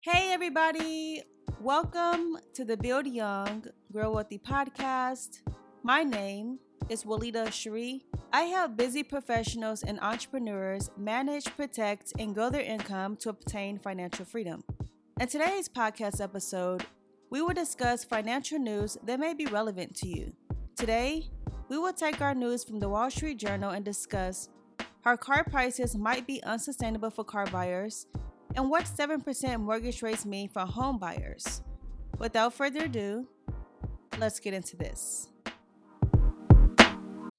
Hey, everybody. Welcome to the Build Young, Grow Wealthy podcast. My name is Willita Cherie. I help busy professionals and entrepreneurs manage, protect, and grow their income to obtain financial freedom. In today's podcast episode, we will discuss financial news that may be relevant to you. Today, we will take our news from the Wall Street Journal and discuss how car prices might be unsustainable for car buyers and what 7% mortgage rates mean for home buyers. Without further ado, let's get into this.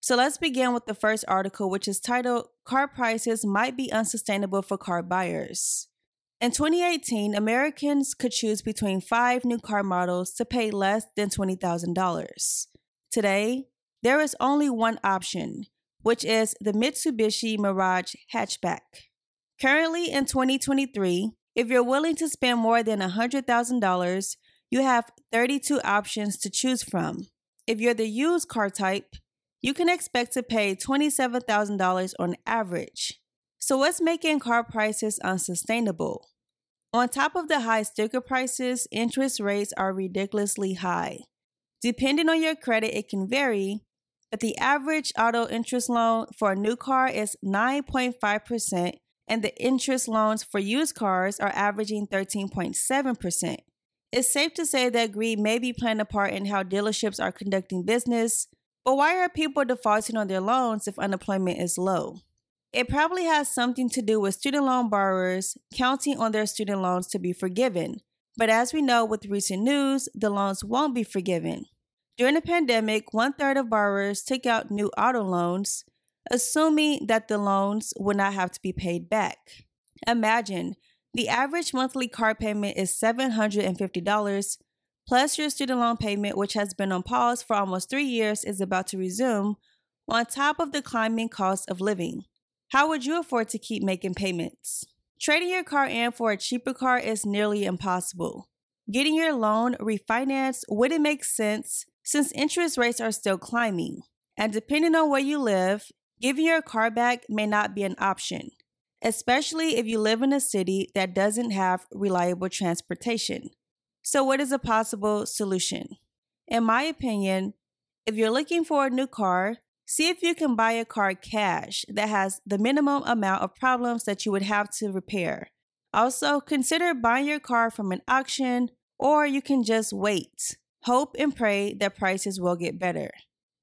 So let's begin with the first article, which is titled Car Prices Might Be Unsustainable for Car Buyers. In 2018, Americans could choose between five new car models to pay less than $20,000. Today, there is only one option, which is the Mitsubishi Mirage hatchback. Currently in 2023, if you're willing to spend more than $100,000, you have 32 options to choose from. If you're the used car type, you can expect to pay $27,000 on average. So, what's making car prices unsustainable? On top of the high sticker prices, interest rates are ridiculously high. Depending on your credit, it can vary, but the average auto interest loan for a new car is 9.5%, and the interest loans for used cars are averaging 13.7%. It's safe to say that greed may be playing a part in how dealerships are conducting business, but why are people defaulting on their loans if unemployment is low? It probably has something to do with student loan borrowers counting on their student loans to be forgiven. But as we know with recent news, the loans won't be forgiven. During the pandemic, one third of borrowers took out new auto loans, assuming that the loans would not have to be paid back. Imagine the average monthly car payment is $750, plus your student loan payment, which has been on pause for almost three years, is about to resume, on top of the climbing cost of living. How would you afford to keep making payments? Trading your car in for a cheaper car is nearly impossible. Getting your loan refinanced wouldn't make sense since interest rates are still climbing. And depending on where you live, Giving your car back may not be an option, especially if you live in a city that doesn't have reliable transportation. So, what is a possible solution? In my opinion, if you're looking for a new car, see if you can buy a car cash that has the minimum amount of problems that you would have to repair. Also, consider buying your car from an auction, or you can just wait, hope, and pray that prices will get better.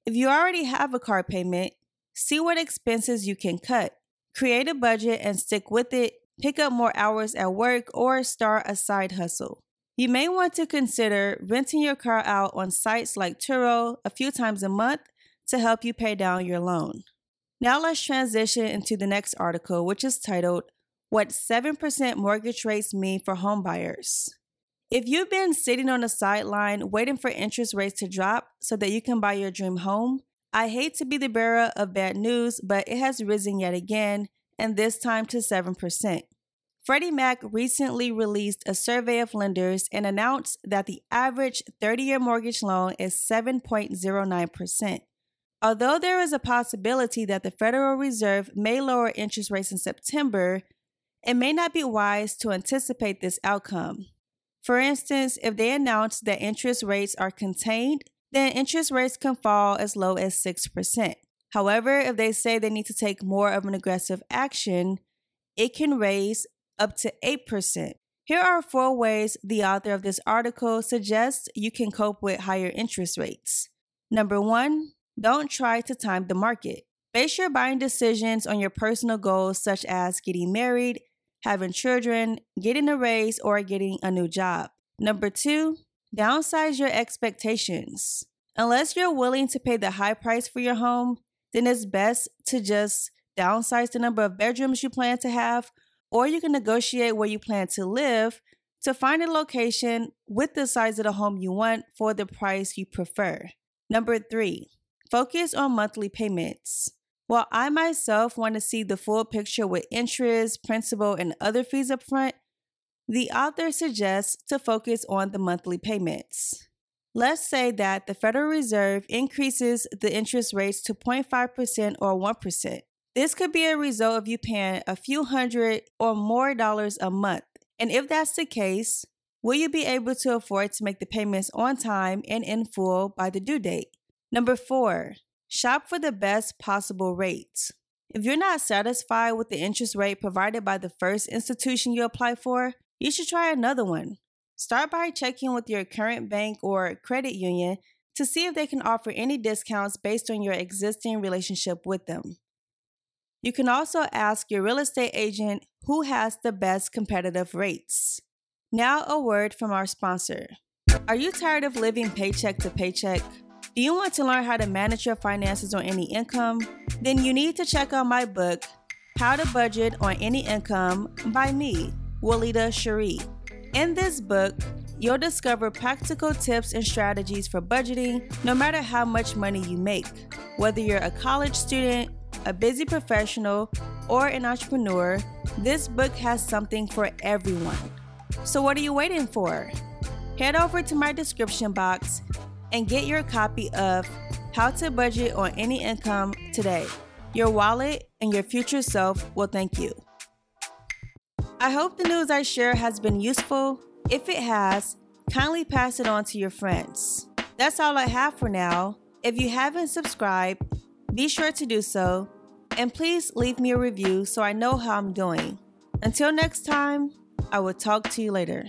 If you already have a car payment, See what expenses you can cut. Create a budget and stick with it. Pick up more hours at work or start a side hustle. You may want to consider renting your car out on sites like Turo a few times a month to help you pay down your loan. Now let's transition into the next article, which is titled What 7% Mortgage Rates Mean for Homebuyers. If you've been sitting on the sideline waiting for interest rates to drop so that you can buy your dream home, I hate to be the bearer of bad news, but it has risen yet again, and this time to 7%. Freddie Mac recently released a survey of lenders and announced that the average 30 year mortgage loan is 7.09%. Although there is a possibility that the Federal Reserve may lower interest rates in September, it may not be wise to anticipate this outcome. For instance, if they announce that interest rates are contained, then interest rates can fall as low as 6%. However, if they say they need to take more of an aggressive action, it can raise up to 8%. Here are four ways the author of this article suggests you can cope with higher interest rates. Number one, don't try to time the market. Base your buying decisions on your personal goals, such as getting married, having children, getting a raise, or getting a new job. Number two, Downsize your expectations. Unless you're willing to pay the high price for your home, then it's best to just downsize the number of bedrooms you plan to have, or you can negotiate where you plan to live to find a location with the size of the home you want for the price you prefer. Number three, focus on monthly payments. While I myself want to see the full picture with interest, principal, and other fees upfront, the author suggests to focus on the monthly payments. Let's say that the Federal Reserve increases the interest rates to 0.5% or 1%. This could be a result of you paying a few hundred or more dollars a month. And if that's the case, will you be able to afford to make the payments on time and in full by the due date? Number four, shop for the best possible rates. If you're not satisfied with the interest rate provided by the first institution you apply for, you should try another one. Start by checking with your current bank or credit union to see if they can offer any discounts based on your existing relationship with them. You can also ask your real estate agent who has the best competitive rates. Now, a word from our sponsor. Are you tired of living paycheck to paycheck? Do you want to learn how to manage your finances on any income? Then you need to check out my book, How to Budget on Any Income by me, Willita Cherie. In this book, you'll discover practical tips and strategies for budgeting no matter how much money you make. Whether you're a college student, a busy professional, or an entrepreneur, this book has something for everyone. So, what are you waiting for? Head over to my description box and get your copy of How to Budget on Any Income today. Your wallet and your future self will thank you. I hope the news I share has been useful. If it has, kindly pass it on to your friends. That's all I have for now. If you haven't subscribed, be sure to do so. And please leave me a review so I know how I'm doing. Until next time, I will talk to you later.